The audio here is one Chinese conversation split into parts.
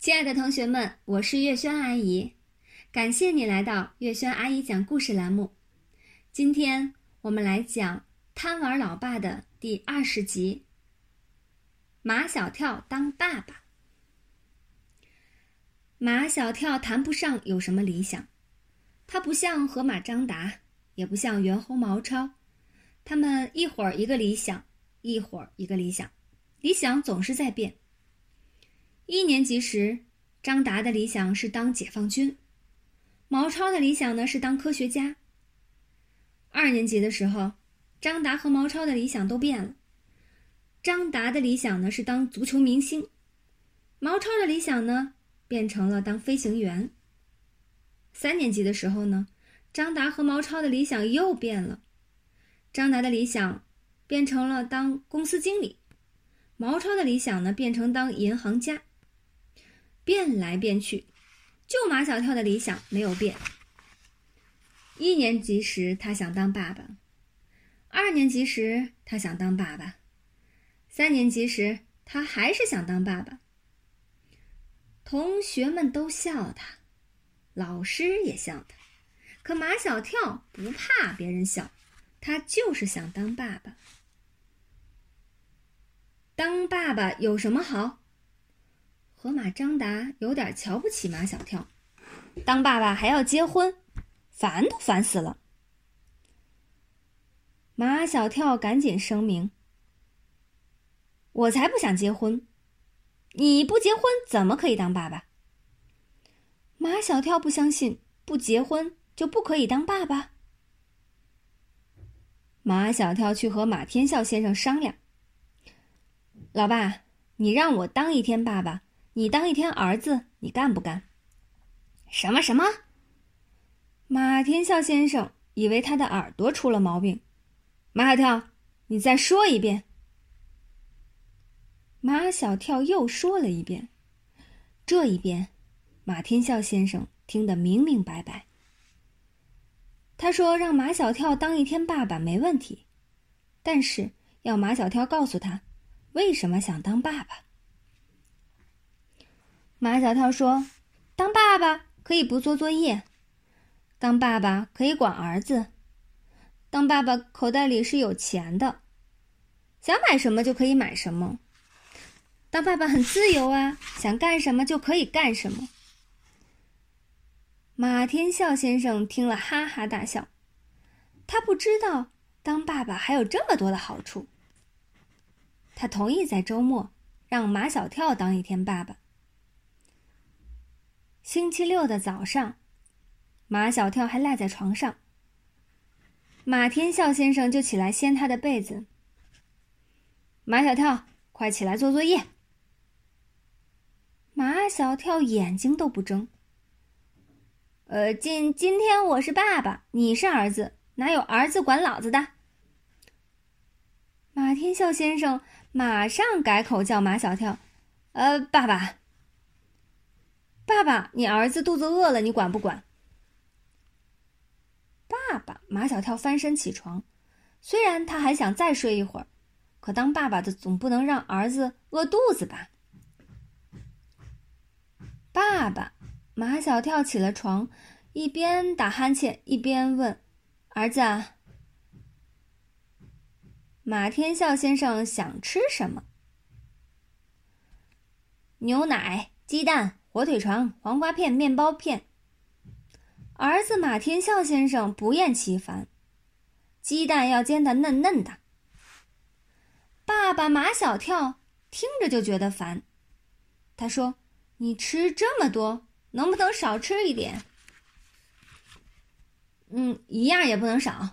亲爱的同学们，我是月轩阿姨，感谢你来到月轩阿姨讲故事栏目。今天我们来讲《贪玩老爸》的第二十集。马小跳当爸爸。马小跳谈不上有什么理想，他不像河马张达，也不像猿猴毛超，他们一会儿一个理想，一会儿一个理想，理想总是在变。一年级时，张达的理想是当解放军；毛超的理想呢是当科学家。二年级的时候，张达和毛超的理想都变了。张达的理想呢是当足球明星，毛超的理想呢变成了当飞行员。三年级的时候呢，张达和毛超的理想又变了，张达的理想变成了当公司经理，毛超的理想呢变成当银行家。变来变去，就马小跳的理想没有变。一年级时他想当爸爸，二年级时他想当爸爸，三年级时他还是想当爸爸。同学们都笑他，老师也笑他，可马小跳不怕别人笑，他就是想当爸爸。当爸爸有什么好？河马张达有点瞧不起马小跳，当爸爸还要结婚，烦都烦死了。马小跳赶紧声明：“我才不想结婚，你不结婚怎么可以当爸爸？”马小跳不相信，不结婚就不可以当爸爸。马小跳去和马天笑先生商量：“老爸，你让我当一天爸爸。”你当一天儿子，你干不干？什么什么？马天笑先生以为他的耳朵出了毛病。马小跳，你再说一遍。马小跳又说了一遍，这一遍，马天笑先生听得明明白白。他说：“让马小跳当一天爸爸没问题，但是要马小跳告诉他，为什么想当爸爸。”马小跳说：“当爸爸可以不做作业，当爸爸可以管儿子，当爸爸口袋里是有钱的，想买什么就可以买什么。当爸爸很自由啊，想干什么就可以干什么。”马天笑先生听了哈哈大笑，他不知道当爸爸还有这么多的好处。他同意在周末让马小跳当一天爸爸。星期六的早上，马小跳还赖在床上。马天笑先生就起来掀他的被子。马小跳，快起来做作业。马小跳眼睛都不睁。呃，今今天我是爸爸，你是儿子，哪有儿子管老子的？马天笑先生马上改口叫马小跳，呃，爸爸。爸爸，你儿子肚子饿了，你管不管？爸爸，马小跳翻身起床，虽然他还想再睡一会儿，可当爸爸的总不能让儿子饿肚子吧？爸爸，马小跳起了床，一边打哈欠一边问：“儿子，马天笑先生想吃什么？牛奶、鸡蛋。”火腿肠、黄瓜片、面包片。儿子马天笑先生不厌其烦，鸡蛋要煎的嫩嫩的。爸爸马小跳听着就觉得烦，他说：“你吃这么多，能不能少吃一点？”嗯，一样也不能少。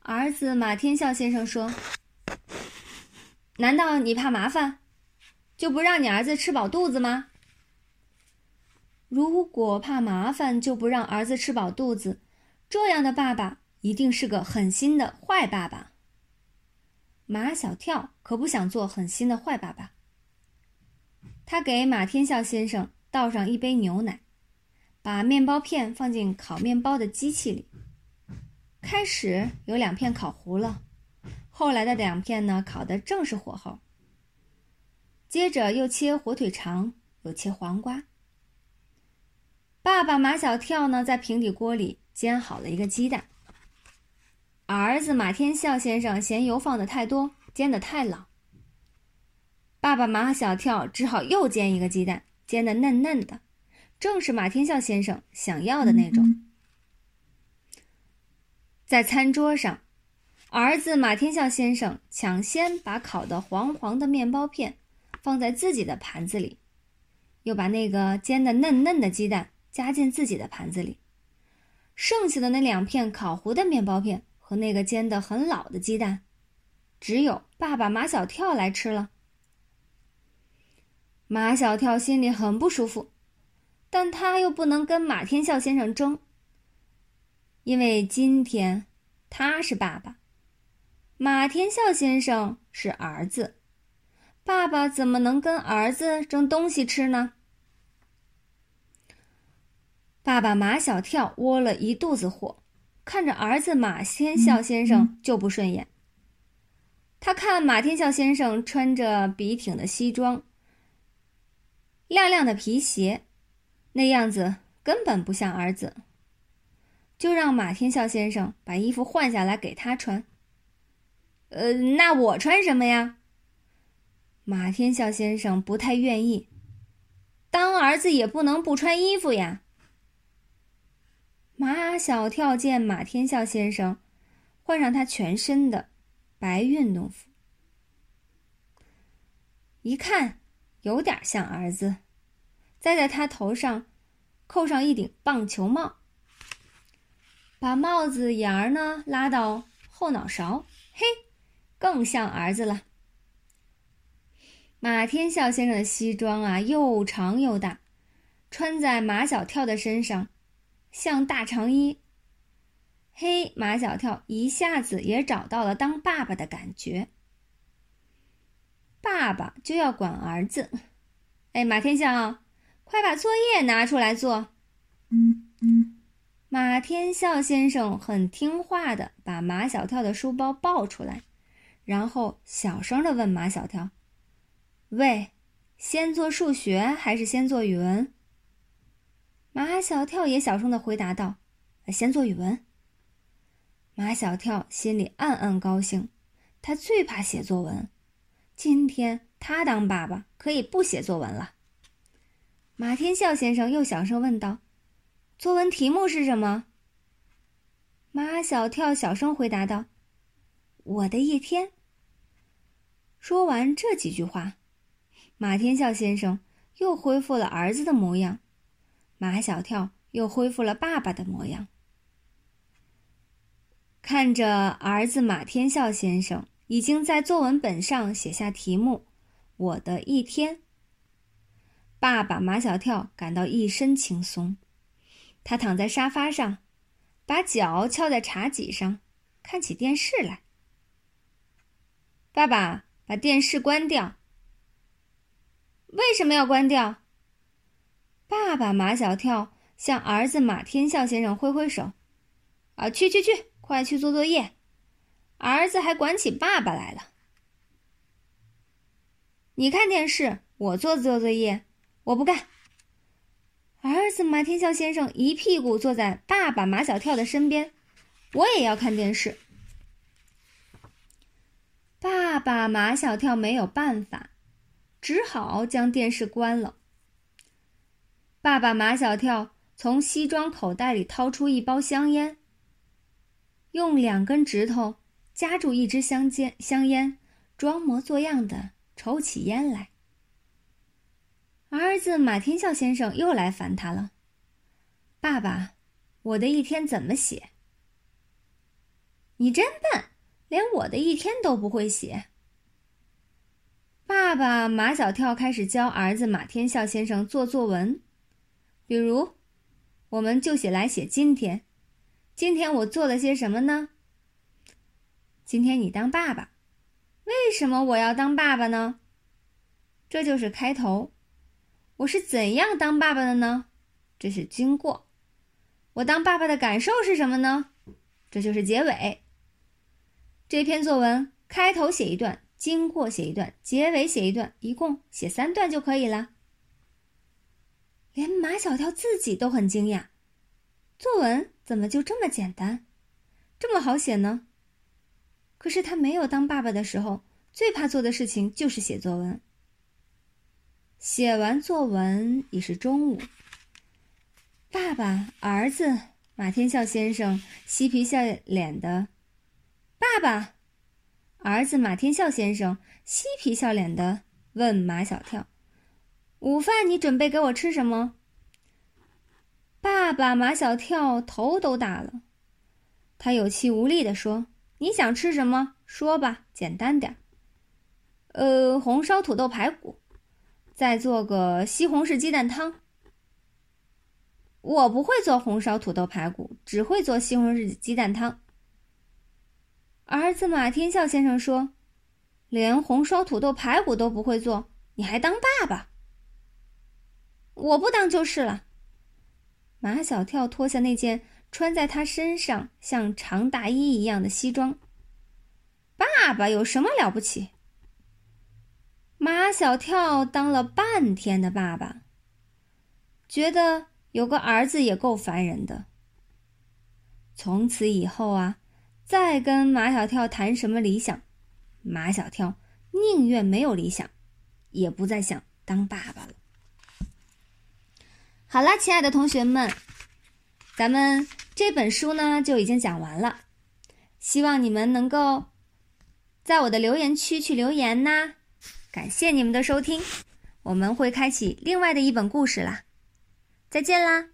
儿子马天笑先生说：“难道你怕麻烦，就不让你儿子吃饱肚子吗？”如果怕麻烦就不让儿子吃饱肚子，这样的爸爸一定是个狠心的坏爸爸。马小跳可不想做狠心的坏爸爸。他给马天笑先生倒上一杯牛奶，把面包片放进烤面包的机器里。开始有两片烤糊了，后来的两片呢，烤的正是火候。接着又切火腿肠。又切黄瓜。爸爸马小跳呢，在平底锅里煎好了一个鸡蛋。儿子马天笑先生嫌油放的太多，煎的太老。爸爸马小跳只好又煎一个鸡蛋，煎的嫩嫩的，正是马天笑先生想要的那种。在餐桌上，儿子马天笑先生抢先把烤的黄黄的面包片放在自己的盘子里，又把那个煎的嫩嫩的鸡蛋夹进自己的盘子里，剩下的那两片烤糊的面包片。和那个煎的很老的鸡蛋，只有爸爸马小跳来吃了。马小跳心里很不舒服，但他又不能跟马天笑先生争，因为今天他是爸爸，马天笑先生是儿子，爸爸怎么能跟儿子争东西吃呢？爸爸马小跳窝了一肚子火。看着儿子马天笑先生就不顺眼。他看马天笑先生穿着笔挺的西装、亮亮的皮鞋，那样子根本不像儿子，就让马天笑先生把衣服换下来给他穿。呃，那我穿什么呀？马天笑先生不太愿意。当儿子也不能不穿衣服呀。马小跳见马天笑先生换上他全身的白运动服，一看有点像儿子，再在他头上扣上一顶棒球帽，把帽子沿儿呢拉到后脑勺，嘿，更像儿子了。马天笑先生的西装啊，又长又大，穿在马小跳的身上。像大长衣。嘿，马小跳一下子也找到了当爸爸的感觉。爸爸就要管儿子。哎，马天笑，快把作业拿出来做。马天笑先生很听话的把马小跳的书包抱出来，然后小声的问马小跳：“喂，先做数学还是先做语文？”马小跳也小声的回答道：“先做语文。”马小跳心里暗暗高兴，他最怕写作文，今天他当爸爸可以不写作文了。马天笑先生又小声问道：“作文题目是什么？”马小跳小声回答道：“我的一天。”说完这几句话，马天笑先生又恢复了儿子的模样。马小跳又恢复了爸爸的模样，看着儿子马天笑先生已经在作文本上写下题目“我的一天”，爸爸马小跳感到一身轻松。他躺在沙发上，把脚翘在茶几上，看起电视来。爸爸，把电视关掉。为什么要关掉？爸爸马小跳向儿子马天笑先生挥挥手：“啊，去去去，快去做作业！儿子还管起爸爸来了。你看电视，我做做作业，我不干。”儿子马天笑先生一屁股坐在爸爸马小跳的身边：“我也要看电视。”爸爸马小跳没有办法，只好将电视关了。爸爸马小跳从西装口袋里掏出一包香烟，用两根指头夹住一支香烟，香烟装模作样的抽起烟来。儿子马天笑先生又来烦他了：“爸爸，我的一天怎么写？你真笨，连我的一天都不会写。”爸爸马小跳开始教儿子马天笑先生做作文。比如，我们就写来写今天。今天我做了些什么呢？今天你当爸爸，为什么我要当爸爸呢？这就是开头。我是怎样当爸爸的呢？这是经过。我当爸爸的感受是什么呢？这就是结尾。这篇作文开头写一段，经过写一段，结尾写一段，一共写三段就可以了。连马小跳自己都很惊讶，作文怎么就这么简单，这么好写呢？可是他没有当爸爸的时候，最怕做的事情就是写作文。写完作文已是中午，爸爸、儿子马天笑先生嬉皮笑脸的，爸爸，儿子马天笑先生嬉皮笑脸的问马小跳。午饭你准备给我吃什么？爸爸马小跳头都大了，他有气无力地说：“你想吃什么？说吧，简单点。呃，红烧土豆排骨，再做个西红柿鸡蛋汤。我不会做红烧土豆排骨，只会做西红柿鸡蛋汤。”儿子马天笑先生说：“连红烧土豆排骨都不会做，你还当爸爸？”我不当就是了。马小跳脱下那件穿在他身上像长大衣一样的西装。爸爸有什么了不起？马小跳当了半天的爸爸，觉得有个儿子也够烦人的。从此以后啊，再跟马小跳谈什么理想，马小跳宁愿没有理想，也不再想当爸爸了。好了，亲爱的同学们，咱们这本书呢就已经讲完了。希望你们能够在我的留言区去留言呐。感谢你们的收听，我们会开启另外的一本故事啦。再见啦！